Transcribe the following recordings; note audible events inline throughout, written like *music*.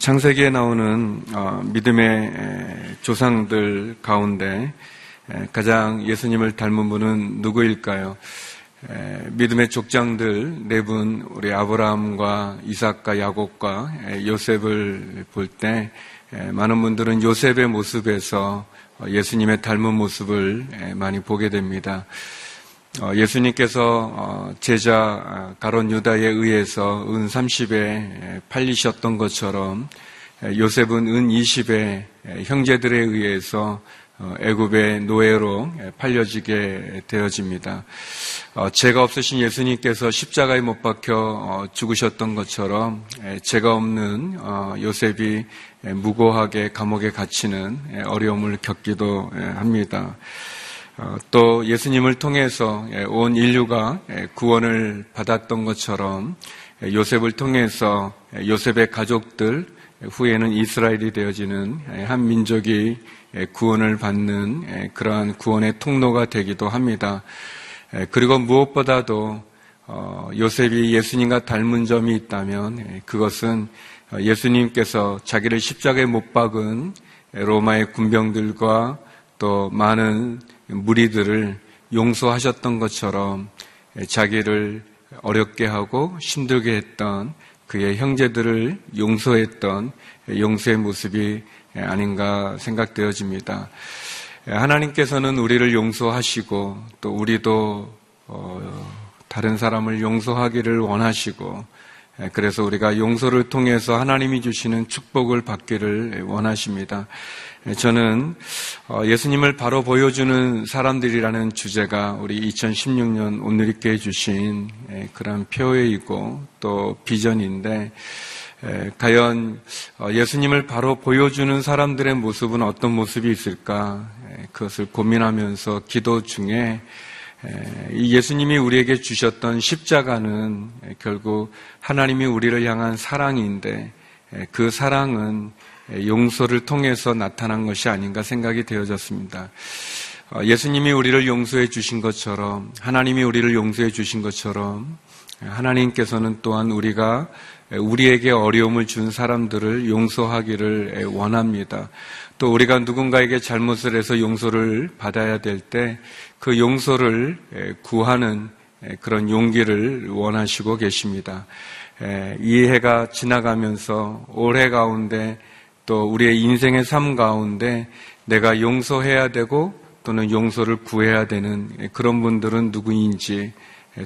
창세기에 나오는 어, 믿음의 조상들 가운데 가장 예수님을 닮은 분은 누구일까요? 믿음의 족장들 네 분, 우리 아브라함과 이삭과 야곱과 요셉을 볼 때 많은 분들은 요셉의 모습에서 예수님의 닮은 모습을 많이 보게 됩니다. 어, 예수님께서 어, 제자 아, 가론 유다에 의해서 은 30에 팔리셨던 것처럼 요셉은 은 20에 형제들에 의해서 어, 애굽의 노예로 팔려지게 되어집니다. 죄가 없으신 예수님께서 십자가에 못 박혀 죽으셨던 것처럼 죄가 없는 요셉이 무고하게 감옥에 갇히는 어려움을 겪기도 합니다. 어, 또 예수님을 통해서 예, 온 인류가 예, 구원을 받았던 것처럼 예, 요셉을 통해서 요셉의 가족들 후에는 이스라엘이 되어지는 한 민족이 구원을 받는 그러한 구원의 통로가 되기도 합니다. 그리고 무엇보다도 어, 요셉이 예수님과 닮은 점이 있다면 그것은 예수님께서 자기를 십자가에 못 박은 로마의 군병들과 또 많은 무리들을 용서하셨던 것처럼 자기를 어렵게 하고 힘들게 했던 그의 형제들을 용서했던 용서의 모습이 아닌가 생각되어집니다. 하나님께서는 우리를 용서하시고 또 우리도 어, 다른 사람을 용서하기를 원하시고 그래서 우리가 용서를 통해서 하나님이 주시는 축복을 받기를 원하십니다. 예, 저는 어, 예수님을 바로 보여주는 사람들이라는 주제가 우리 2016년 오늘 있게 해주신 예, 그런 표회이고 또 비전인데 예, 과연 어, 예수님을 바로 보여주는 사람들의 모습은 어떤 모습이 있을까? 그것을 고민하면서 기도 중에 이 예수님이 우리에게 주셨던 십자가는 결국 하나님이 우리를 향한 사랑인데 그 사랑은 용서를 통해서 나타난 것이 아닌가 생각이 되어졌습니다. 어, 예수님이 우리를 용서해 주신 것처럼 하나님이 우리를 용서해 주신 것처럼 하나님께서는 또한 우리가 우리에게 어려움을 준 사람들을 용서하기를 원합니다. 또 우리가 누군가에게 잘못을 해서 용서를 받아야 될 때 그 용서를 구하는 그런 용기를 원하시고 계십니다. 이 해가 지나가면서 올해 가운데 또 우리의 인생의 삶 가운데 내가 용서해야 되고 또는 용서를 구해야 되는 그런 분들은 누구인지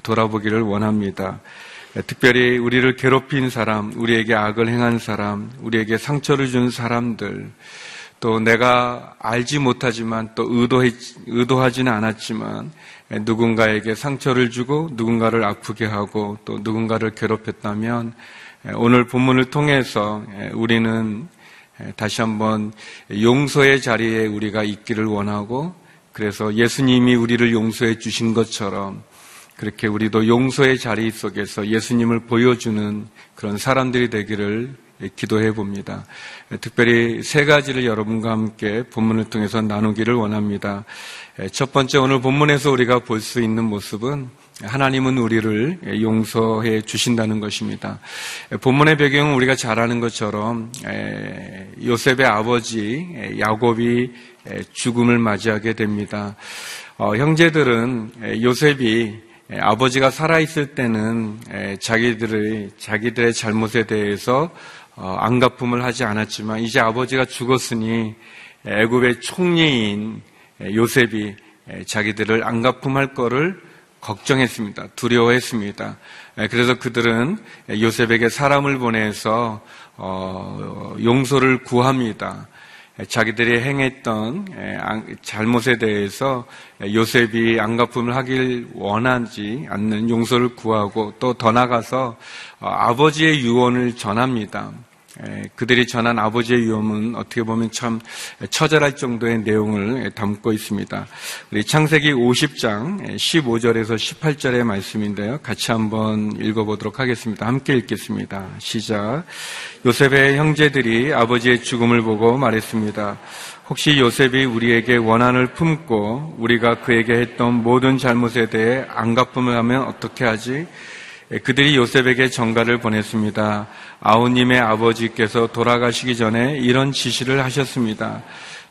돌아보기를 원합니다. 특별히 우리를 괴롭힌 사람, 우리에게 악을 행한 사람, 우리에게 상처를 준 사람들, 또 내가 알지 못하지만 또 의도해, 의도하지는 않았지만 누군가에게 상처를 주고 누군가를 아프게 하고 또 누군가를 괴롭혔다면 오늘 본문을 통해서 우리는 다시 한번 용서의 자리에 우리가 있기를 원하고 그래서 예수님이 우리를 용서해 주신 것처럼 그렇게 우리도 용서의 자리 속에서 예수님을 보여주는 그런 사람들이 되기를 기도해 봅니다. 특별히 세 가지를 여러분과 함께 본문을 통해서 나누기를 원합니다. 첫 번째 오늘 본문에서 우리가 볼 수 있는 모습은 하나님은 우리를 용서해 주신다는 것입니다. 본문의 배경은 우리가 잘 아는 것처럼 요셉의 아버지 야곱이 죽음을 맞이하게 됩니다. 어, 형제들은 요셉이 아버지가 살아있을 때는 자기들의 자기들의 잘못에 대해서 어, 안갚음을 하지 않았지만 이제 아버지가 죽었으니 애굽의 총리인 요셉이 자기들을 안갚음할 거를 걱정했습니다. 두려워했습니다. 그래서 그들은 요셉에게 사람을 보내서 어, 용서를 구합니다. 자기들이 행했던 잘못에 대해서 요셉이 안갚음을 하길 원하지 않는 용서를 구하고 또 더 나가서 어, 아버지의 유언을 전합니다. 그들이 전한 아버지의 위험은 어떻게 보면 참 처절할 정도의 내용을 담고 있습니다. 우리 창세기 50장 15절에서 18절의 말씀인데요. 같이 한번 읽어보도록 하겠습니다. 함께 읽겠습니다. 시작. 요셉의 형제들이 아버지의 죽음을 보고 말했습니다. 혹시 요셉이 우리에게 원한을 품고 우리가 그에게 했던 모든 잘못에 대해 안 갚음을 하면 어떻게 하지? 그들이 요셉에게 전가를 보냈습니다. 아우님의 아버지께서 돌아가시기 전에 이런 지시를 하셨습니다.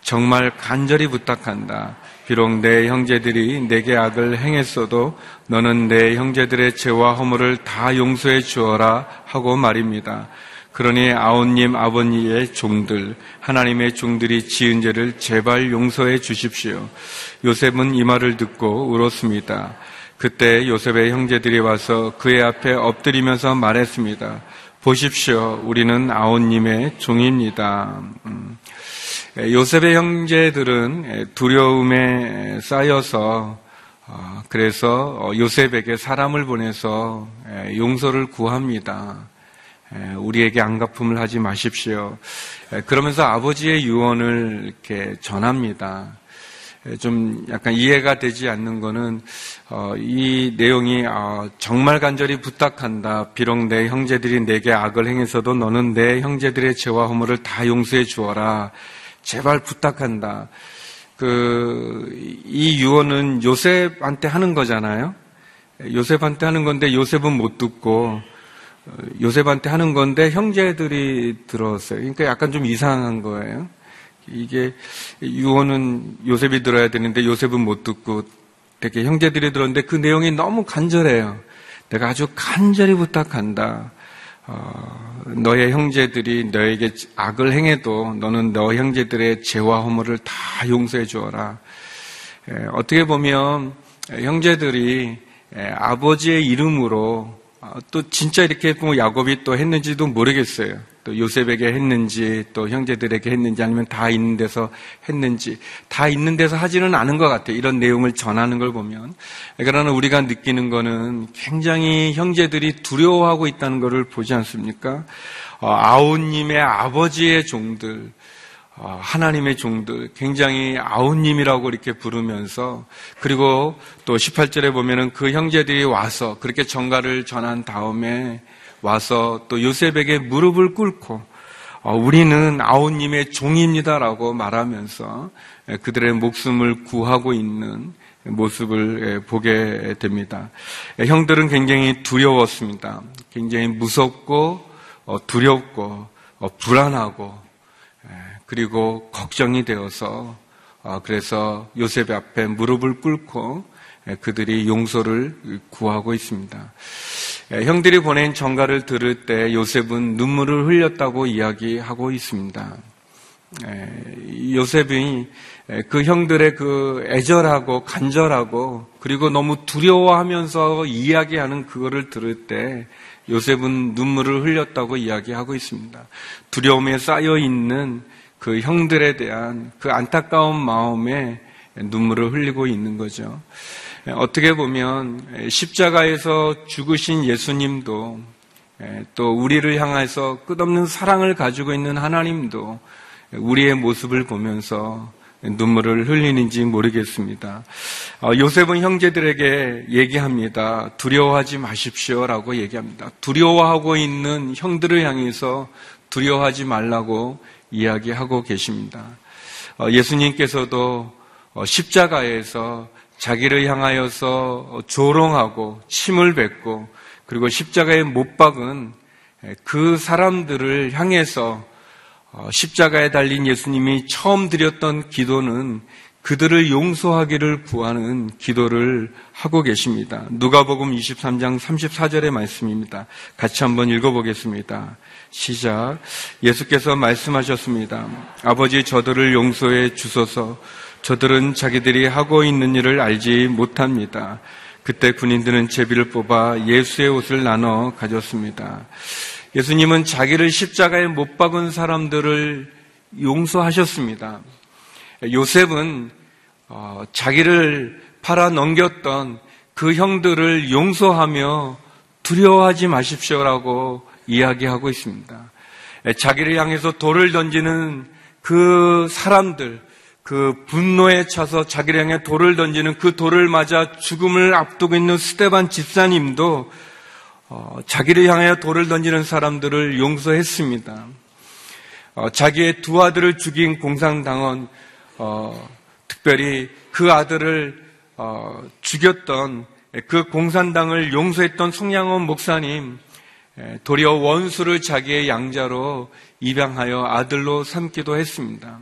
정말 간절히 부탁한다. 비록 내 형제들이 내게 악을 행했어도 너는 내 형제들의 죄와 허물을 다 용서해 주어라 하고 말입니다. 그러니 아우님 아버니의 종들, 하나님의 종들이 지은 죄를 제발 용서해 주십시오. 요셉은 이 말을 듣고 울었습니다. 그때 요셉의 형제들이 와서 그의 앞에 엎드리면서 말했습니다. 보십시오. 우리는 아우님의 종입니다. 음. 요셉의 형제들은 두려움에 쌓여서 어, 그래서 요셉에게 사람을 보내서 용서를 구합니다. 우리에게 안갚음을 하지 마십시오. 그러면서 아버지의 유언을 이렇게 전합니다. 좀 약간 이해가 되지 않는 거는 어, 이 내용이 어, 정말 간절히 부탁한다. 비록 내 형제들이 내게 악을 행해서도 너는 내 형제들의 죄와 허물을 다 용서해 주어라. 제발 부탁한다. 그 이 유언은 요셉한테 하는 거잖아요. 요셉한테 하는 건데 요셉은 못 듣고 요셉한테 하는 건데 형제들이 들었어요. 그러니까 약간 좀 이상한 거예요. 이게 유언은 요셉이 들어야 되는데 요셉은 못 듣고 되게 형제들이 들었는데 그 내용이 너무 간절해요. 내가 아주 간절히 부탁한다. 어, 너의 형제들이 너에게 악을 행해도 너는 너 형제들의 죄와 허물을 다 용서해 주어라. 에, 어떻게 보면 형제들이 에, 아버지의 이름으로 어, 또 진짜 이렇게 뭐 야곱이 또 했는지도 모르겠어요. 또 요셉에게 했는지 또 형제들에게 했는지 아니면 다 있는 데서 했는지 다 있는 데서 하지는 않은 것 같아요. 이런 내용을 전하는 걸 보면. 그러나 우리가 느끼는 거는 굉장히 형제들이 두려워하고 있다는 것을 보지 않습니까? 어, 아우님의 아버지의 종들, 어, 하나님의 종들 굉장히 아우님이라고 이렇게 부르면서 그리고 또 18절에 보면은 그 형제들이 와서 그렇게 정가를 전한 다음에 와서 또 요셉에게 무릎을 꿇고 어, 우리는 아우님의 종입니다라고 말하면서 그들의 목숨을 구하고 있는 모습을 보게 됩니다. 형들은 굉장히 두려웠습니다. 굉장히 무섭고 어, 두렵고 불안하고 그리고 걱정이 되어서 어, 그래서 요셉 앞에 무릎을 꿇고 그들이 용서를 구하고 있습니다. 형들이 보낸 전가를 들을 때 요셉은 눈물을 흘렸다고 이야기하고 있습니다. 요셉이 그 형들의 그 애절하고 간절하고 그리고 너무 두려워하면서 이야기하는 그거를 들을 때 요셉은 눈물을 흘렸다고 이야기하고 있습니다. 두려움에 쌓여 있는 그 형들에 대한 그 안타까운 마음에 눈물을 흘리고 있는 거죠. 어떻게 보면 십자가에서 죽으신 예수님도 또 우리를 향해서 끝없는 사랑을 가지고 있는 하나님도 우리의 모습을 보면서 눈물을 흘리는지 모르겠습니다. 어, 요셉은 형제들에게 얘기합니다. 두려워하지 마십시오라고 얘기합니다. 두려워하고 있는 형들을 향해서 두려워하지 말라고 이야기하고 계십니다. 어, 예수님께서도 어, 십자가에서 자기를 향하여서 조롱하고 침을 뱉고 그리고 십자가에 못 박은 그 사람들을 향해서 어, 십자가에 달린 예수님이 처음 드렸던 기도는 그들을 용서하기를 구하는 기도를 하고 계십니다. 누가복음 23장 34절의 말씀입니다. 같이 한번 읽어보겠습니다. 시작. 예수께서 말씀하셨습니다. 아버지 저들을 용서해 주소서. 저들은 자기들이 하고 있는 일을 알지 못합니다. 그때 군인들은 제비를 뽑아 예수의 옷을 나눠 가졌습니다. 예수님은 자기를 십자가에 못 박은 사람들을 용서하셨습니다. 요셉은 어, 자기를 팔아 넘겼던 그 형들을 용서하며 두려워하지 마십시오라고 이야기하고 있습니다. 자기를 향해서 돌을 던지는 그 사람들, 그 분노에 차서 자기를 향해 돌을 던지는 그 돌을 맞아 죽음을 앞두고 있는 스테반 집사님도 어, 자기를 향해 돌을 던지는 사람들을 용서했습니다. 어, 자기의 두 아들을 죽인 공산당원, 어, 특별히 그 아들을 어, 죽였던 그 공산당을 용서했던 송양원 목사님 도리어 원수를 자기의 양자로 입양하여 아들로 삼기도 했습니다.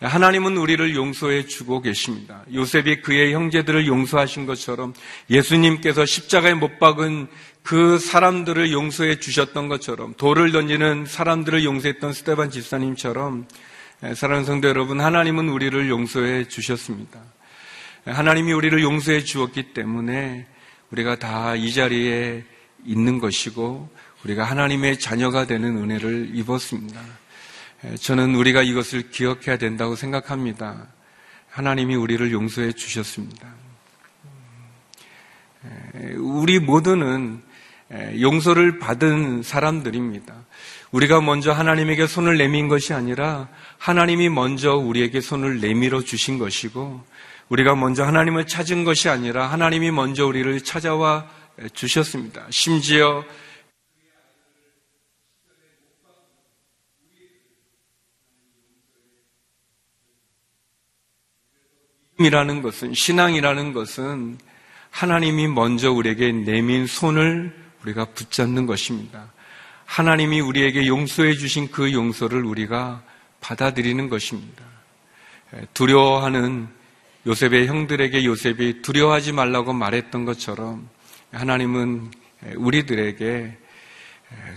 하나님은 우리를 용서해 주고 계십니다. 요셉이 그의 형제들을 용서하신 것처럼 예수님께서 십자가에 못 박은 그 사람들을 용서해 주셨던 것처럼 돌을 던지는 사람들을 용서했던 스테반 집사님처럼 사랑하는 성도 여러분, 하나님은 우리를 용서해 주셨습니다. 하나님이 우리를 용서해 주었기 때문에 우리가 다 이 자리에 있는 것이고 우리가 하나님의 자녀가 되는 은혜를 입었습니다. 저는 우리가 이것을 기억해야 된다고 생각합니다. 하나님이 우리를 용서해 주셨습니다. 우리 모두는 용서를 받은 사람들입니다. 우리가 먼저 하나님에게 손을 내민 것이 아니라 하나님이 먼저 우리에게 손을 내밀어 주신 것이고 우리가 먼저 하나님을 찾은 것이 아니라 하나님이 먼저 우리를 찾아와 주셨습니다. 심지어 이라는 것은 신앙이라는 것은 하나님이 먼저 우리에게 내민 손을 우리가 붙잡는 것입니다. 하나님이 우리에게 용서해 주신 그 용서를 우리가 받아들이는 것입니다. 두려워하는 요셉의 형들에게 요셉이 두려워하지 말라고 말했던 것처럼 하나님은 우리들에게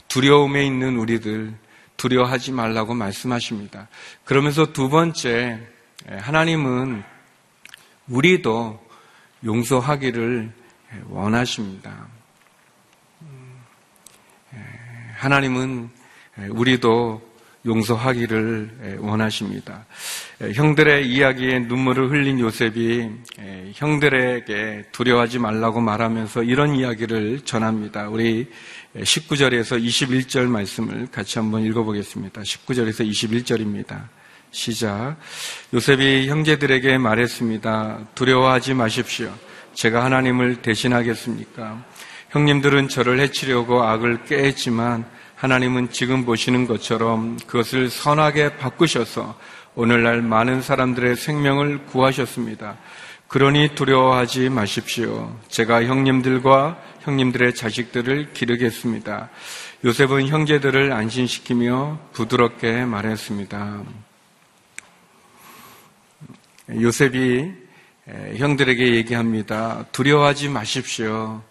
두려움에 있는 우리들 두려워하지 말라고 말씀하십니다. 그러면서 두 번째, 하나님은 우리도 용서하기를 원하십니다. 하나님은 우리도 용서하기를 원하십니다. 형들의 이야기에 눈물을 흘린 요셉이 형들에게 두려워하지 말라고 말하면서 이런 이야기를 전합니다. 우리 19절에서 21절 말씀을 같이 한번 읽어보겠습니다. 19절에서 21절입니다. 시작. 요셉이 형제들에게 말했습니다. 두려워하지 마십시오. 제가 하나님을 대신하겠습니까? 형님들은 저를 해치려고 악을 깨했지만 하나님은 지금 보시는 것처럼 그것을 선하게 바꾸셔서 오늘날 많은 사람들의 생명을 구하셨습니다. 그러니 두려워하지 마십시오. 제가 형님들과 형님들의 자식들을 기르겠습니다. 요셉은 형제들을 안심시키며 부드럽게 말했습니다. 요셉이 형들에게 얘기합니다. 두려워하지 마십시오.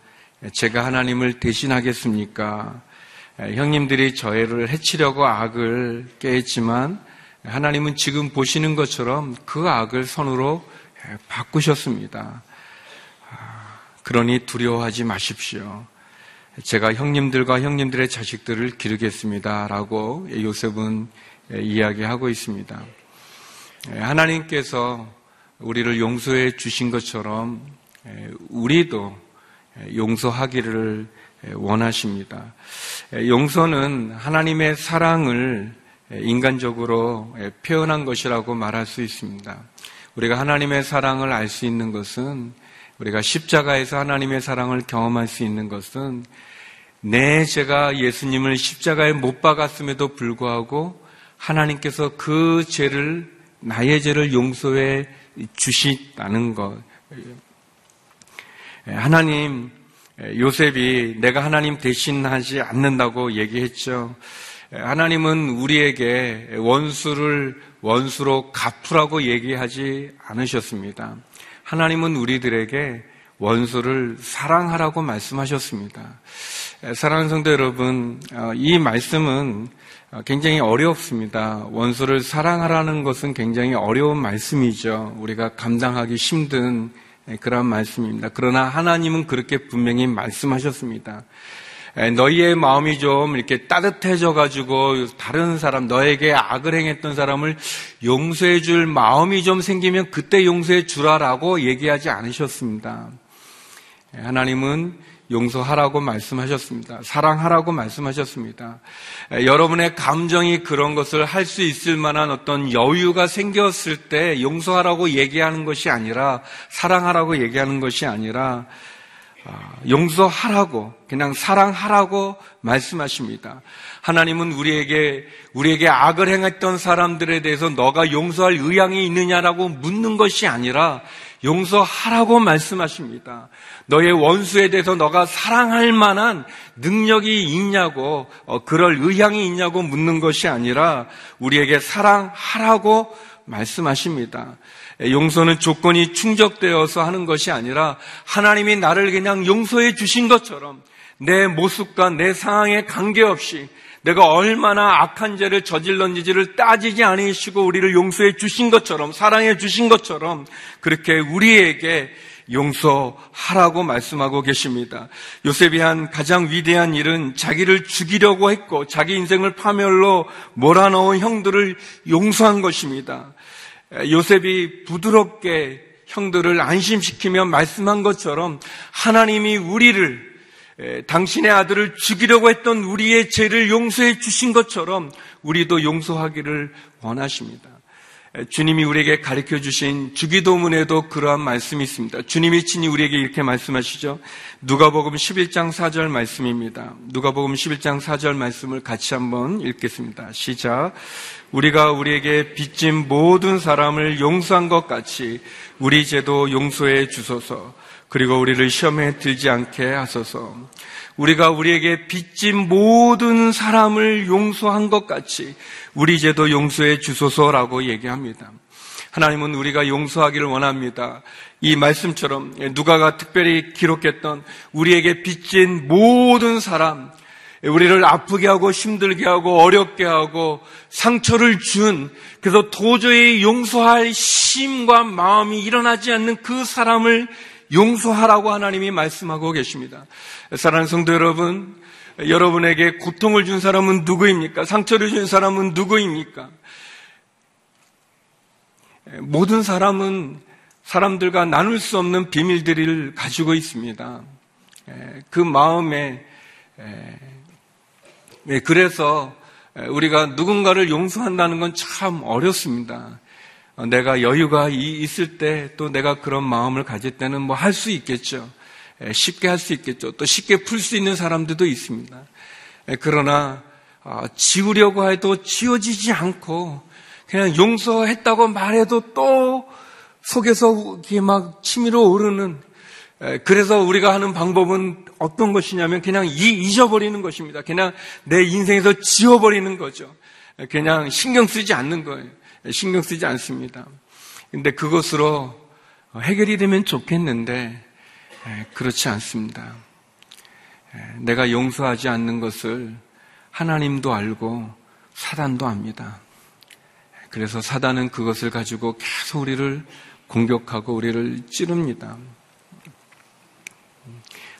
제가 하나님을 대신하겠습니까? 형님들이 저희를 해치려고 악을 깨했지만 하나님은 지금 보시는 것처럼 그 악을 선으로 바꾸셨습니다. 그러니 두려워하지 마십시오. 제가 형님들과 형님들의 자식들을 기르겠습니다. 라고 요셉은 이야기하고 있습니다. 하나님께서 우리를 용서해 주신 것처럼 우리도 용서하기를 원하십니다. 용서는 하나님의 사랑을 인간적으로 표현한 것이라고 말할 수 있습니다. 우리가 하나님의 사랑을 알 수 있는 것은 우리가 십자가에서 하나님의 사랑을 경험할 수 있는 것은 내 죄가 예수님을 십자가에 못 박았음에도 불구하고 하나님께서 그 죄를 나의 죄를 용서해 주시다는 것. 예, 하나님, 예, 요셉이 내가 하나님 대신하지 않는다고 얘기했죠. 예, 하나님은 우리에게 원수를 원수로 갚으라고 얘기하지 않으셨습니다. 하나님은 우리들에게 원수를 사랑하라고 말씀하셨습니다. 사랑하는 성도 여러분, 어, 이 말씀은 굉장히 어렵습니다. 원수를 사랑하라는 것은 굉장히 어려운 말씀이죠. 우리가 감당하기 힘든 그런 말씀입니다. 그러나 하나님은 그렇게 분명히 말씀하셨습니다. 너희의 마음이 좀 이렇게 따뜻해져 가지고 다른 사람, 너에게 악을 행했던 사람을 용서해 줄 마음이 좀 생기면 그때 용서해 주라라고 얘기하지 않으셨습니다. 하나님은 용서하라고 말씀하셨습니다. 사랑하라고 말씀하셨습니다. 여러분의 감정이 그런 것을 할 수 있을 만한 어떤 여유가 생겼을 때 용서하라고 얘기하는 것이 아니라 사랑하라고 얘기하는 것이 아니라 아, 용서하라고 그냥 사랑하라고 말씀하십니다. 하나님은 우리에게 우리에게 악을 행했던 사람들에 대해서 너가 용서할 의향이 있느냐라고 묻는 것이 아니라 용서하라고 말씀하십니다. 너의 원수에 대해서 너가 사랑할 만한 능력이 있냐고, 어, 그럴 의향이 있냐고 묻는 것이 아니라 우리에게 사랑하라고 말씀하십니다. 용서는 조건이 충족되어서 하는 것이 아니라 하나님이 나를 그냥 용서해 주신 것처럼 내 모습과 내 상황에 관계없이 내가 얼마나 악한 죄를 저질렀는지를 따지지 않으시고 우리를 용서해 주신 것처럼 사랑해 주신 것처럼 그렇게 우리에게 용서하라고 말씀하고 계십니다. 요셉이 한 가장 위대한 일은 자기를 죽이려고 했고 자기 인생을 파멸로 몰아넣은 형들을 용서한 것입니다. 요셉이 부드럽게 형들을 안심시키며 말씀한 것처럼 하나님이 우리를 당신의 아들을 죽이려고 했던 우리의 죄를 용서해 주신 것처럼 우리도 용서하기를 원하십니다. 주님이 우리에게 가르쳐 주신 주기도문에도 그러한 말씀이 있습니다. 주님이 친히 우리에게 이렇게 말씀하시죠. 누가복음 11장 4절 말씀입니다. 누가복음 11장 4절 말씀을 같이 한번 읽겠습니다. 시작. 우리가 우리에게 빚진 모든 사람을 용서한 것 같이 우리 죄도 용서해 주소서. 그리고 우리를 시험에 들지 않게 하소서. 우리가 우리에게 빚진 모든 사람을 용서한 것 같이 우리 죄도 용서해 주소서라고 얘기합니다. 하나님은 우리가 용서하기를 원합니다. 이 말씀처럼 누가가 특별히 기록했던 우리에게 빚진 모든 사람, 우리를 아프게 하고 힘들게 하고 어렵게 하고 상처를 준 그래서 도저히 용서할 심과 마음이 일어나지 않는 그 사람을 용서하라고 하나님이 말씀하고 계십니다. 사랑하는 성도 여러분, 여러분에게 고통을 준 사람은 누구입니까? 상처를 준 사람은 누구입니까? 모든 사람은 사람들과 나눌 수 없는 비밀들을 가지고 있습니다. 그 마음에 그래서 우리가 누군가를 용서한다는 건 참 어렵습니다. 어, 내가 여유가 있을 때 또 내가 그런 마음을 가질 때는 뭐 할 수 있겠죠. 쉽게 할 수 있겠죠. 또 쉽게 풀 수 있는 사람들도 있습니다. 그러나 어, 지우려고 해도 지워지지 않고 그냥 용서했다고 말해도 또 속에서 막 치밀어 오르는 그래서 우리가 하는 방법은 어떤 것이냐면 그냥 잊어버리는 것입니다. 그냥 내 인생에서 지워버리는 거죠. 그냥 신경 쓰지 않는 거예요. 신경 쓰지 않습니다. 근데 그것으로 해결이 되면 좋겠는데 그렇지 않습니다. 내가 용서하지 않는 것을 하나님도 알고 사단도 압니다. 그래서 사단은 그것을 가지고 계속 우리를 공격하고 우리를 찌릅니다.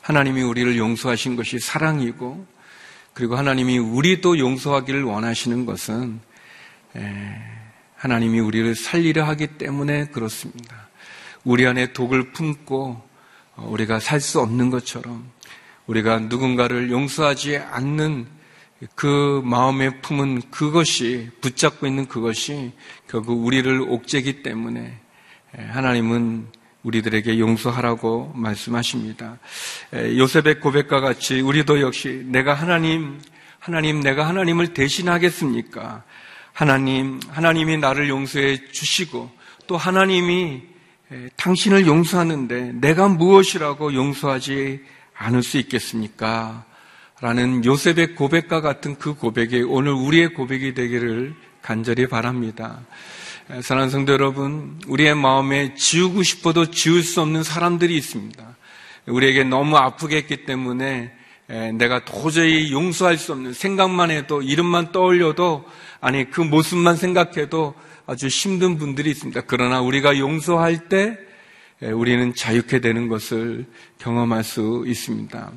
하나님이 우리를 용서하신 것이 사랑이고 그리고 하나님이 우리도 용서하기를 원하시는 것은 하나님이 우리를 살리려 하기 때문에 그렇습니다. 우리 안에 독을 품고 어, 우리가 살 수 없는 것처럼 우리가 누군가를 용서하지 않는 그 마음에 품은 그것이 붙잡고 있는 그것이 결국 우리를 옥죄기 때문에 하나님은 우리들에게 용서하라고 말씀하십니다. 요셉의 고백과 같이 우리도 역시 내가 하나님, 하나님, 내가 하나님을 대신하겠습니까? 하나님, 하나님이 나를 용서해 주시고 또 하나님이 당신을 용서하는데 내가 무엇이라고 용서하지 않을 수 있겠습니까? 라는 요셉의 고백과 같은 그 고백이 오늘 우리의 고백이 되기를 간절히 바랍니다. 사랑하는 성도 여러분, 우리의 마음에 지우고 싶어도 지울 수 없는 사람들이 있습니다. 우리에게 너무 아프게 했기 때문에 내가 도저히 용서할 수 없는 생각만 해도 이름만 떠올려도 아니 그 모습만 생각해도 아주 힘든 분들이 있습니다. 그러나 우리가 용서할 때 우리는 자유케 되는 것을 경험할 수 있습니다.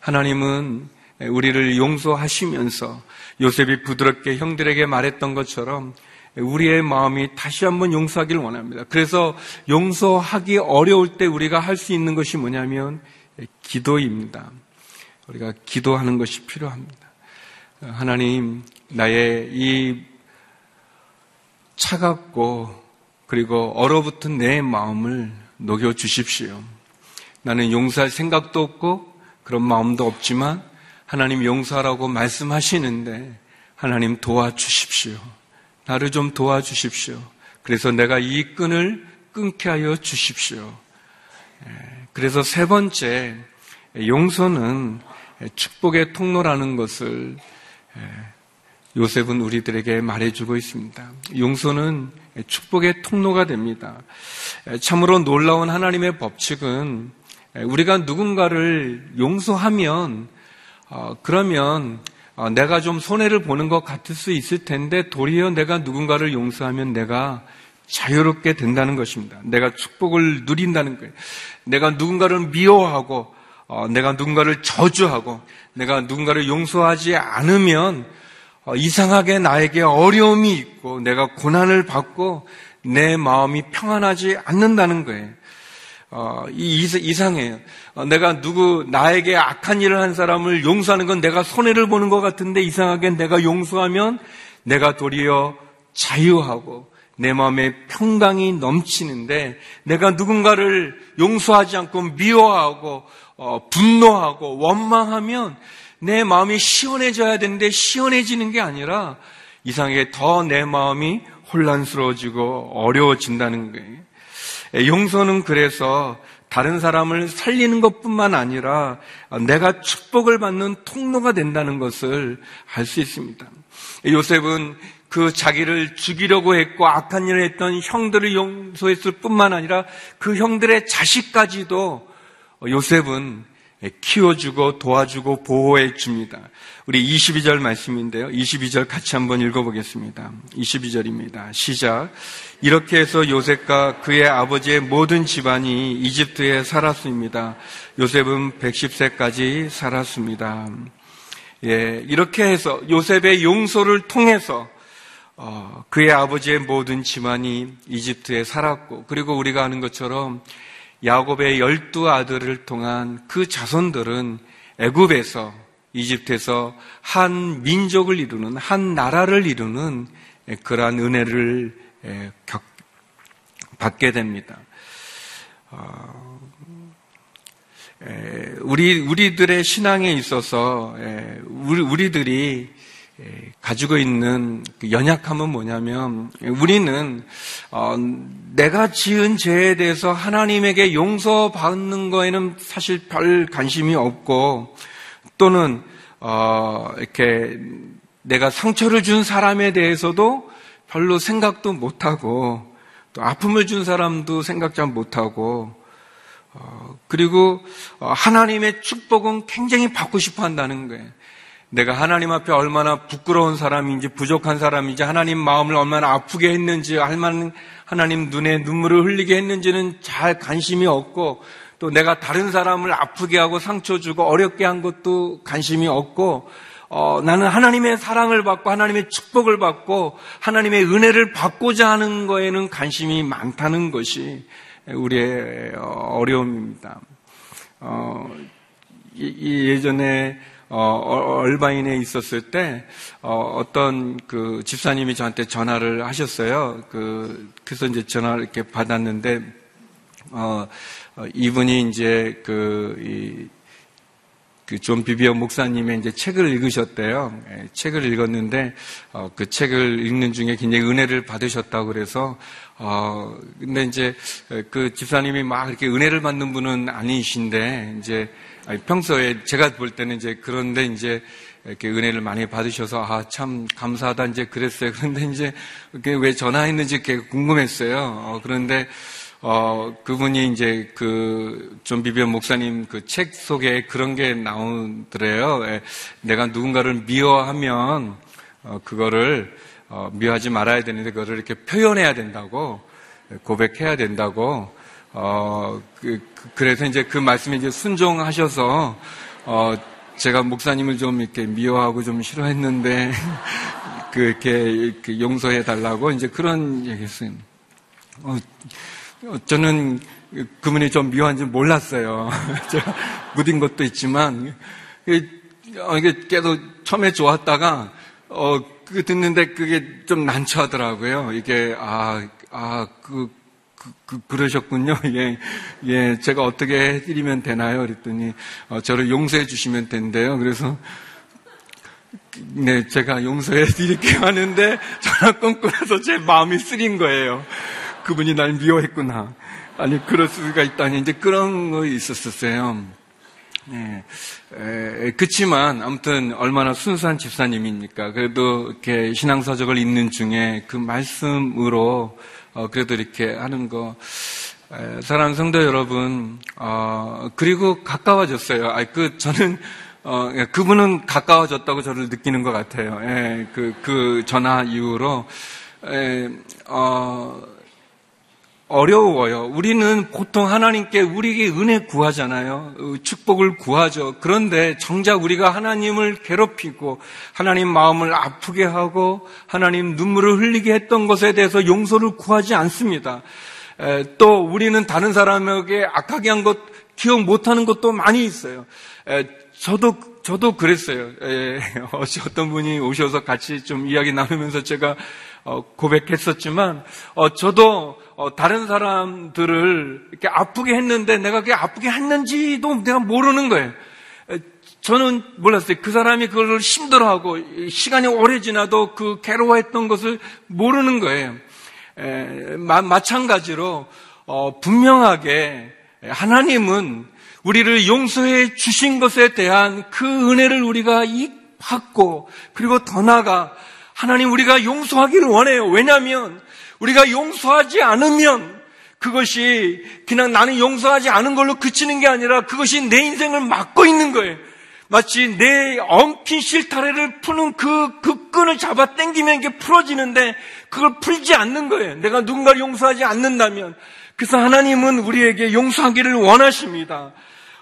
하나님은 우리를 용서하시면서 요셉이 부드럽게 형들에게 말했던 것처럼 우리의 마음이 다시 한번 용서하기를 원합니다. 그래서 용서하기 어려울 때 우리가 할 수 있는 것이 뭐냐면 기도입니다. 우리가 기도하는 것이 필요합니다. 하나님, 나의 이 차갑고 그리고 얼어붙은 내 마음을 녹여 주십시오. 나는 용서할 생각도 없고 그런 마음도 없지만 하나님 용서하라고 말씀하시는데 하나님 도와주십시오. 나를 좀 도와주십시오. 그래서 내가 이 끈을 끊게 하여 주십시오. 그래서 세 번째, 용서는 축복의 통로라는 것을 요셉은 우리들에게 말해주고 있습니다. 용서는 축복의 통로가 됩니다. 참으로 놀라운 하나님의 법칙은 우리가 누군가를 용서하면 어, 그러면 어, 내가 좀 손해를 보는 것 같을 수 있을 텐데 도리어 내가 누군가를 용서하면 내가 자유롭게 된다는 것입니다. 내가 축복을 누린다는 거예요. 내가 누군가를 미워하고 어, 내가 누군가를 저주하고 내가 누군가를 용서하지 않으면 어, 이상하게 나에게 어려움이 있고 내가 고난을 받고 내 마음이 평안하지 않는다는 거예요. 어, 이, 이상해요. 어, 내가 누구, 나에게 악한 일을 한 사람을 용서하는 건 내가 손해를 보는 것 같은데 이상하게 내가 용서하면 내가 도리어 자유하고 내 마음에 평강이 넘치는데 내가 누군가를 용서하지 않고 미워하고 어, 분노하고 원망하면 내 마음이 시원해져야 되는데 시원해지는 게 아니라 이상하게 더 내 마음이 혼란스러워지고 어려워진다는 거예요. 예, 용서는 그래서 다른 사람을 살리는 것뿐만 아니라 내가 축복을 받는 통로가 된다는 것을 알 수 있습니다. 요셉은 그 자기를 죽이려고 했고 악한 일을 했던 형들을 용서했을 뿐만 아니라 그 형들의 자식까지도 요셉은 키워주고 도와주고 보호해 줍니다. 우리 22절 말씀인데요. 22절 같이 한번 읽어보겠습니다. 22절입니다. 시작. 이렇게 해서 요셉과 그의 아버지의 모든 집안이 이집트에 살았습니다. 요셉은 110세까지 살았습니다. 예, 이렇게 해서 요셉의 용서를 통해서 어, 그의 아버지의 모든 집안이 이집트에 살았고 그리고 우리가 아는 것처럼 야곱의 열두 아들을 통한 그 자손들은 애굽에서 이집트에서 한 민족을 이루는 한 나라를 이루는 그러한 은혜를 받게 됩니다. 어, 우리 우리들의 신앙에 있어서 우리 우리들이 예, 가지고 있는 그 연약함은 뭐냐면 우리는 어, 내가 지은 죄에 대해서 하나님에게 용서받는 거에는 사실 별 관심이 없고 또는 어, 이렇게 내가 상처를 준 사람에 대해서도 별로 생각도 못하고 또 아픔을 준 사람도 생각 잘 못하고 어, 그리고 하나님의 축복은 굉장히 받고 싶어 한다는 거예요. 내가 하나님 앞에 얼마나 부끄러운 사람인지 부족한 사람인지 하나님 마음을 얼마나 아프게 했는지 할만 하나님 눈에 눈물을 흘리게 했는지는 잘 관심이 없고 또 내가 다른 사람을 아프게 하고 상처 주고 어렵게 한 것도 관심이 없고 어, 나는 하나님의 사랑을 받고 하나님의 축복을 받고 하나님의 은혜를 받고자 하는 거에는 관심이 많다는 것이 우리의 어려움입니다. 어, 예전에 어, 얼바인에 있었을 때 어, 떤그 집사님이 저한테 전화를 하셨어요. 그 그래서 이제 전화를 이렇게 받았는데 어, 어 이분이 이제 그, 그존 비비어 목사님의 이제 책을 읽으셨대요. 예, 책을 읽었는데 어, 그 책을 읽는 중에 굉장히 은혜를 받으셨다고 그래서 어 근데 이제 그 집사님이 막 이렇게 은혜를 받는 분은 아니신데 이제 평소에 제가 볼 때는 이제 그런데 이제 이렇게 은혜를 많이 받으셔서 아 참 감사하다 이제 그랬어요. *laughs* 그런데 이제 왜 전화했는지 궁금했어요. 어, 그런데 어 그분이 이제 그 존 비비언 목사님 그 책 속에 그런 게 나오더래요. 예, 내가 누군가를 미워하면 어, 그거를 어, 미워하지 말아야 되는데 그거를 이렇게 표현해야 된다고 고백해야 된다고 어, 그, 그래서 이제 그 말씀에 이제 순종하셔서, 어, 제가 목사님을 좀 이렇게 미워하고 좀 싫어했는데, *laughs* 그, 이렇게, 이렇게 용서해 달라고 이제 그런 얘기 했어요. 어, 저는 그분이 좀 미워한지 몰랐어요. *laughs* 제가 묻은 것도 있지만, 어, 이게 계속 처음에 좋았다가, 어, 그 듣는데 그게 좀 난처하더라고요. 이게, 아, 아, 그, 그, 그 러셨군요 *laughs* 예, 예, 제가 어떻게 해드리면 되나요? 그랬더니, 어, 저를 용서해 주시면 된대요. 그래서, 네, 제가 용서해 드릴게요 하는데, 전화 끊고 나서 제 마음이 쓰린 거예요. 그분이 날 미워했구나. 아니, 그럴 수가 있다니. 이제 그런 거 있었었어요. 네. 에, 그치만, 아무튼, 얼마나 순수한 집사님입니까? 그래도, 이렇게 신앙서적을 읽는 중에 그 말씀으로, 어, 그래도 이렇게 하는 거, 에, 사랑하는 성도 여러분, 어, 그리고 가까워졌어요. 아, 그, 저는, 어, 예, 그분은 가까워졌다고 저를 느끼는 것 같아요. 예, 그, 그 전화 이후로, 예, 어, 어려워요. 우리는 보통 하나님께 우리에게 은혜 구하잖아요. 어, 축복을 구하죠. 그런데 정작 우리가 하나님을 괴롭히고 하나님 마음을 아프게 하고 하나님 눈물을 흘리게 했던 것에 대해서 용서를 구하지 않습니다. 또 우리는 다른 사람에게 악하게 한 것 기억 못하는 것도 많이 있어요. 저도 저도 그랬어요. *laughs* 어떤 분이 오셔서 같이 좀 이야기 나누면서 제가 어, 고백했었지만 어, 저도 어, 다른 사람들을 이렇게 아프게 했는데 내가 그게 아프게 했는지도 내가 모르는 거예요. 저는 몰랐어요. 그 사람이 그걸 힘들어하고 시간이 오래 지나도 그 괴로워했던 것을 모르는 거예요. 에, 마, 마찬가지로 어, 분명하게 하나님은 우리를 용서해 주신 것에 대한 그 은혜를 우리가 받고 그리고 더 나아가 하나님 우리가 용서하기를 원해요. 왜냐하면 우리가 용서하지 않으면 그것이 그냥 나는 용서하지 않은 걸로 그치는 게 아니라 그것이 내 인생을 막고 있는 거예요. 마치 내 엉킨 실타래를 푸는 그, 그 끈을 잡아 당기면 이게 풀어지는데 그걸 풀지 않는 거예요. 내가 누군가를 용서하지 않는다면. 그래서 하나님은 우리에게 용서하기를 원하십니다.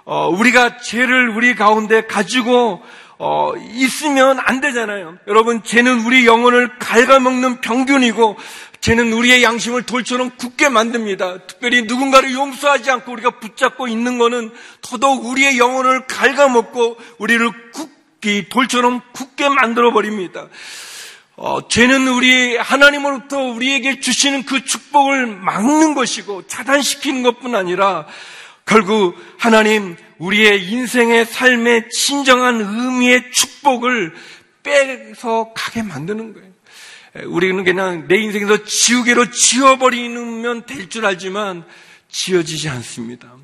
어, 우리가 죄를 우리 가운데 가지고 어, 있으면 안 되잖아요. 여러분, 죄는 우리 영혼을 갉아먹는 병균이고, 죄는 우리의 양심을 돌처럼 굳게 만듭니다. 특별히 누군가를 용서하지 않고 우리가 붙잡고 있는 것은 더더욱 우리의 영혼을 갉아먹고 우리를 굳게 돌처럼 굳게 만들어 버립니다. 어, 죄는 우리 하나님으로부터 우리에게 주시는 그 축복을 막는 것이고 차단시키는 것뿐 아니라 결국 하나님 우리의 인생의 삶의 진정한 의미의 축복을 빼서 가게 만드는 거예요. 우리는 그냥 내 인생에서 지우개로 지워버리면 될 줄 알지만 지워지지 않습니다.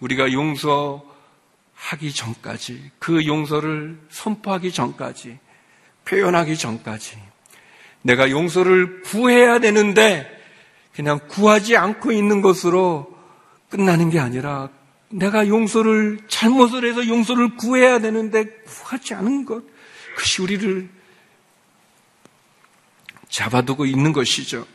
우리가 용서하기 전까지, 그 용서를 선포하기 전까지, 표현하기 전까지, 내가 용서를 구해야 되는데, 그냥 구하지 않고 있는 것으로 끝나는 게 아니라 내가 용서를 잘못을 해서 용서를 구해야 되는데 구하지 않은 것 그것이 우리를 잡아두고 있는 것이죠.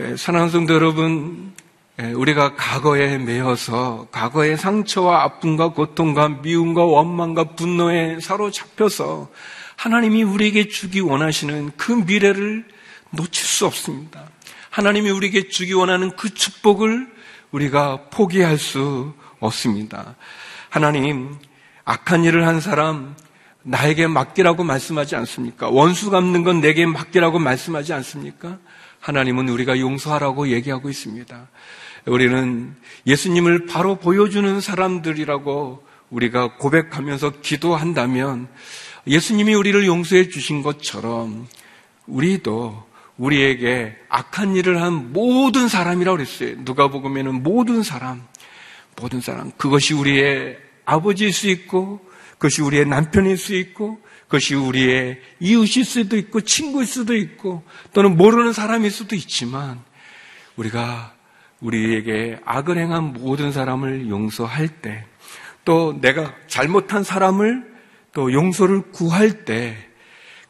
예, 사랑하는 성도 여러분, 예, 우리가 과거에 매여서 과거의 상처와 아픔과 고통과 미움과 원망과 분노에 사로잡혀서 하나님이 우리에게 주기 원하시는 그 미래를 놓칠 수 없습니다. 하나님이 우리에게 주기 원하는 그 축복을 우리가 포기할 수 없습니다. 하나님, 악한 일을 한 사람, 나에게 맡기라고 말씀하지 않습니까? 원수 갚는 건 내게 맡기라고 말씀하지 않습니까? 하나님은 우리가 용서하라고 얘기하고 있습니다. 우리는 예수님을 바로 보여주는 사람들이라고 우리가 고백하면서 기도한다면 예수님이 우리를 용서해 주신 것처럼 우리도 우리에게 악한 일을 한 모든 사람이라고 그랬어요. 누가 보면은 모든 사람, 모든 사람. 그것이 우리의 아버지일 수 있고, 그것이 우리의 남편일 수 있고, 그것이 우리의 이웃일 수도 있고, 친구일 수도 있고, 또는 모르는 사람일 수도 있지만, 우리가 우리에게 악을 행한 모든 사람을 용서할 때, 또 내가 잘못한 사람을 또 용서를 구할 때,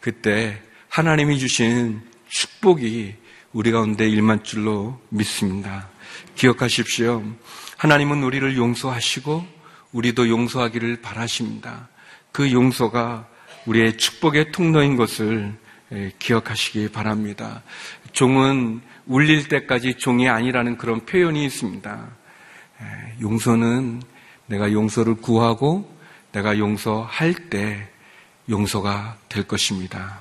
그때 하나님이 주신 축복이 우리 가운데 일만 줄로 믿습니다. 기억하십시오. 하나님은 우리를 용서하시고 우리도 용서하기를 바라십니다. 그 용서가 우리의 축복의 통로인 것을 기억하시기 바랍니다. 종은 울릴 때까지 종이 아니라는 그런 표현이 있습니다. 용서는 내가 용서를 구하고 내가 용서할 때 용서가 될 것입니다.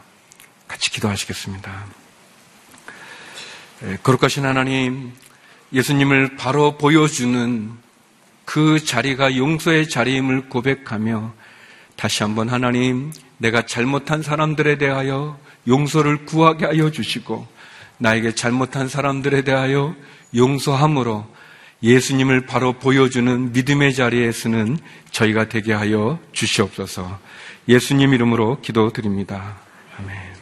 같이 기도하시겠습니다. 예, 거룩하신 하나님, 예수님을 바로 보여주는 그 자리가 용서의 자리임을 고백하며 다시 한번 하나님, 내가 잘못한 사람들에 대하여 용서를 구하게 하여 주시고 나에게 잘못한 사람들에 대하여 용서함으로 예수님을 바로 보여주는 믿음의 자리에 서는 저희가 되게 하여 주시옵소서. 예수님 이름으로 기도드립니다. 아멘.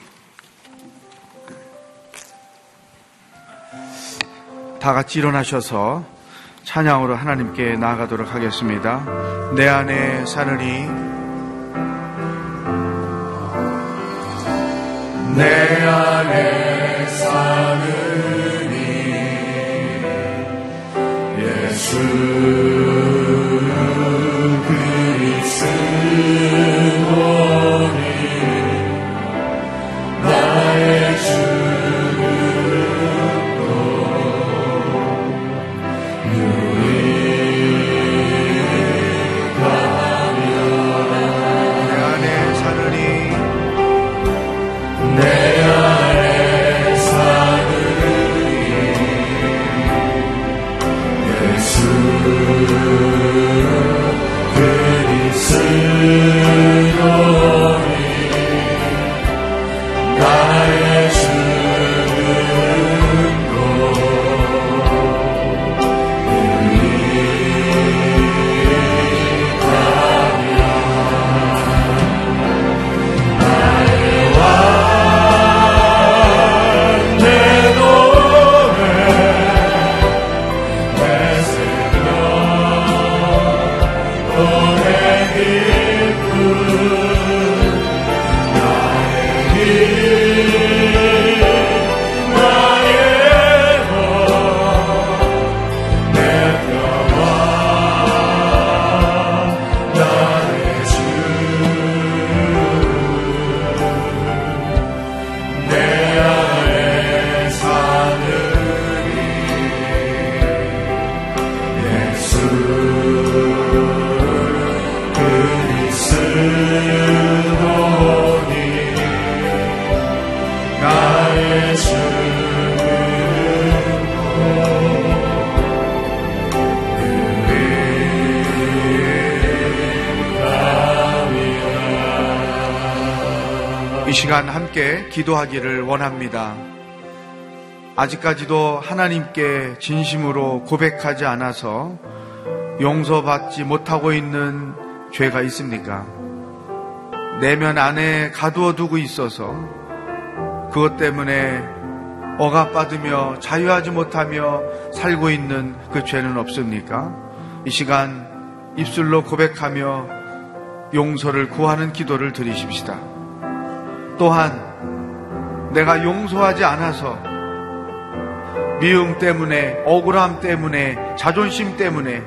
다 같이 일어나셔서 찬양으로 하나님께 나아가도록 하겠습니다. 내 안에 사느니. 내 안에 사느니. 예수 시간 함께 기도하기를 원합니다. 아직까지도 하나님께 진심으로 고백하지 않아서 용서받지 못하고 있는 죄가 있습니까? 내면 안에 가두어 두고 있어서 그것 때문에 억압받으며 자유하지 못하며 살고 있는 그 죄는 없습니까? 이 시간 입술로 고백하며 용서를 구하는 기도를 드리십시다. 또한 내가 용서하지 않아서 미움 때문에, 억울함 때문에, 자존심 때문에,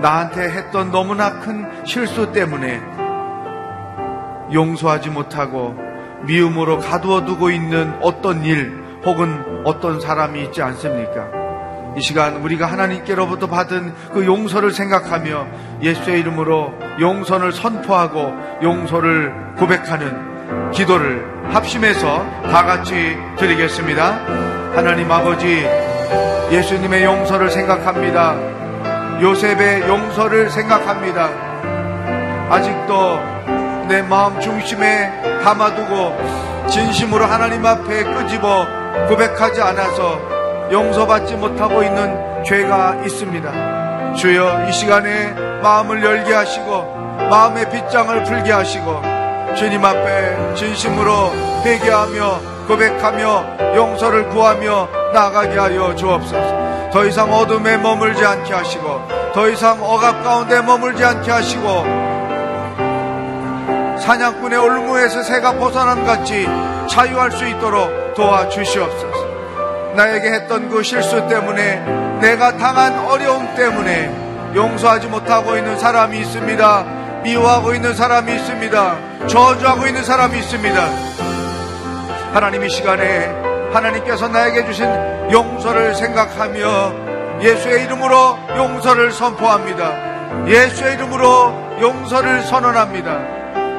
나한테 했던 너무나 큰 실수 때문에 용서하지 못하고 미움으로 가두어 두고 있는 어떤 일 혹은 어떤 사람이 있지 않습니까? 이 시간 우리가 하나님께로부터 받은 그 용서를 생각하며 예수의 이름으로 용서를 선포하고 용서를 고백하는 기도를 합심해서 다 같이 드리겠습니다. 하나님 아버지, 예수님의 용서를 생각합니다. 요셉의 용서를 생각합니다. 아직도 내 마음 중심에 담아두고 진심으로 하나님 앞에 끄집어 고백하지 않아서 용서받지 못하고 있는 죄가 있습니다. 주여 이 시간에 마음을 열게 하시고 마음의 빗장을 풀게 하시고 주님 앞에 진심으로 회개하며 고백하며 용서를 구하며 나가게 하여 주옵소서. 더 이상 어둠에 머물지 않게 하시고 더 이상 억압 가운데 머물지 않게 하시고 사냥꾼의 올무에서 새가 벗어난 같이 자유할 수 있도록 도와주시옵소서. 나에게 했던 그 실수 때문에 내가 당한 어려움 때문에 용서하지 못하고 있는 사람이 있습니다. 미워하고 있는 사람이 있습니다. 저주하고 있는 사람이 있습니다. 하나님 이 시간에 하나님께서 나에게 주신 용서를 생각하며 예수의 이름으로 용서를 선포합니다. 예수의 이름으로 용서를 선언합니다.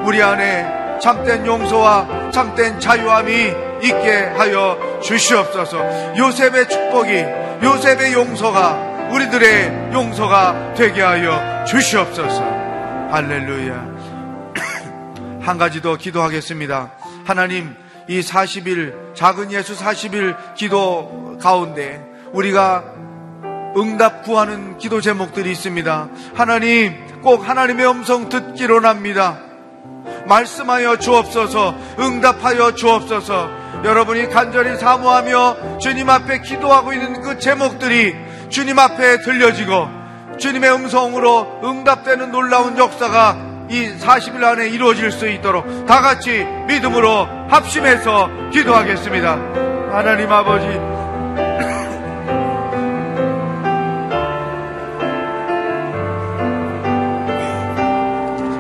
우리 안에 참된 용서와 참된 자유함이 있게 하여 주시옵소서. 요셉의 축복이 요셉의 용서가 우리들의 용서가 되게 하여 주시옵소서. 할렐루야. *coughs* 한 가지 더 기도하겠습니다. 하나님, 이 40일, 작은 예수 40일 기도 가운데 우리가 응답 구하는 기도 제목들이 있습니다. 하나님, 꼭 하나님의 음성 듣기로 납니다. 말씀하여 주옵소서, 응답하여 주옵소서, 여러분이 간절히 사모하며 주님 앞에 기도하고 있는 그 제목들이 주님 앞에 들려지고 주님의 음성으로 응답되는 놀라운 역사가 이 40일 안에 이루어질 수 있도록 다 같이 믿음으로 합심해서 기도하겠습니다. 하나님 아버지,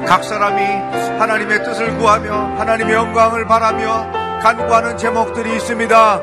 각 사람이 하나님의 뜻을 구하며 하나님의 영광을 바라며 간구하는 제목들이 있습니다.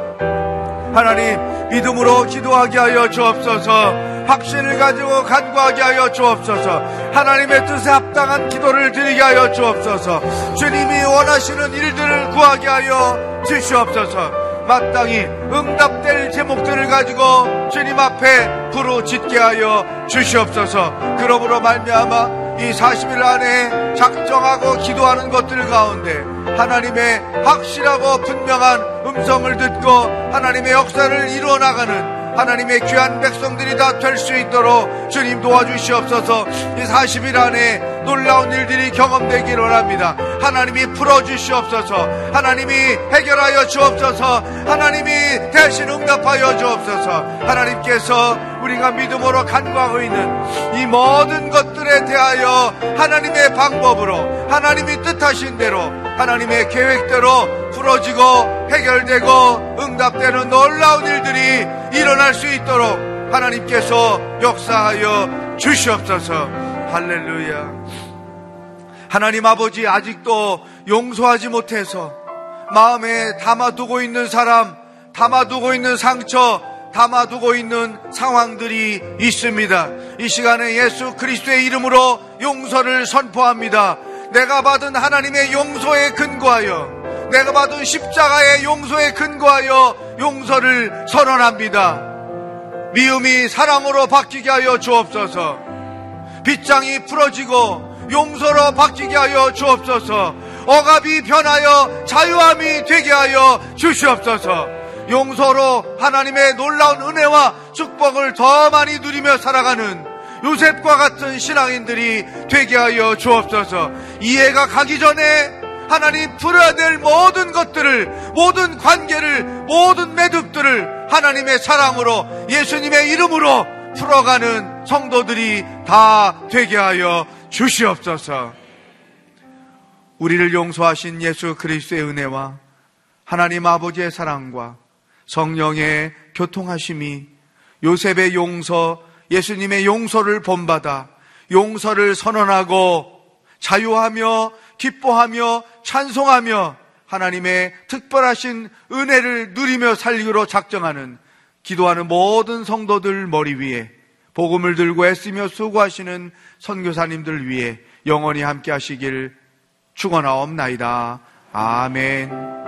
하나님, 믿음으로 기도하게 하여 주옵소서. 확신을 가지고 간구하게 하여 주옵소서. 하나님의 뜻에 합당한 기도를 드리게 하여 주옵소서. 주님이 원하시는 일들을 구하게 하여 주시옵소서. 마땅히 응답될 제목들을 가지고 주님 앞에 부르짖게 하여 주시옵소서. 그러므로 말미암아 이 40일 안에 작정하고 기도하는 것들 가운데 하나님의 확실하고 분명한 음성을 듣고 하나님의 역사를 이루어 나가는 하나님의 귀한 백성들이 다 될 수 있도록 주님 도와주시옵소서. 이 40일 안에 놀라운 일들이 경험되기를 원합니다. 하나님이 풀어주시옵소서. 하나님이 해결하여 주옵소서. 하나님이 대신 응답하여 주옵소서. 하나님께서 우리가 믿음으로 간구하고 있는 이 모든 것들에 대하여 하나님의 방법으로 하나님이 뜻하신 대로 하나님의 계획대로 풀어지고 해결되고 응답되는 놀라운 일들이 일어날 수 있도록 하나님께서 역사하여 주시옵소서. 할렐루야. 하나님 아버지 아직도 용서하지 못해서 마음에 담아두고 있는 사람, 담아두고 있는 상처, 담아두고 있는 상황들이 있습니다. 이 시간에 예수 그리스도의 이름으로 용서를 선포합니다. 내가 받은 하나님의 용서에 근거하여 내가 받은 십자가의 용서에 근거하여 용서를 선언합니다. 미움이 사랑으로 바뀌게 하여 주옵소서. 빗장이 풀어지고 용서로 바뀌게 하여 주옵소서. 억압이 변하여 자유함이 되게 하여 주시옵소서. 용서로 하나님의 놀라운 은혜와 축복을 더 많이 누리며 살아가는 요셉과 같은 신앙인들이 되게 하여 주옵소서. 이해가 가기 전에 하나님 풀어야 될 모든 것들을, 모든 관계를, 모든 매듭들을 하나님의 사랑으로 예수님의 이름으로 풀어가는 성도들이 다 되게 하여 주시옵소서. 우리를 용서하신 예수 그리스도의 은혜와 하나님 아버지의 사랑과 성령의 교통하심이 요셉의 용서, 예수님의 용서를 본받아 용서를 선언하고 자유하며 기뻐하며 찬송하며 하나님의 특별하신 은혜를 누리며 살기로 작정하는 기도하는 모든 성도들 머리 위에 복음을 들고 애쓰며 수고하시는 선교사님들 위해 영원히 함께 하시길 축원하옵나이다. 아멘.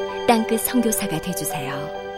땅끝 성교사가 되주세요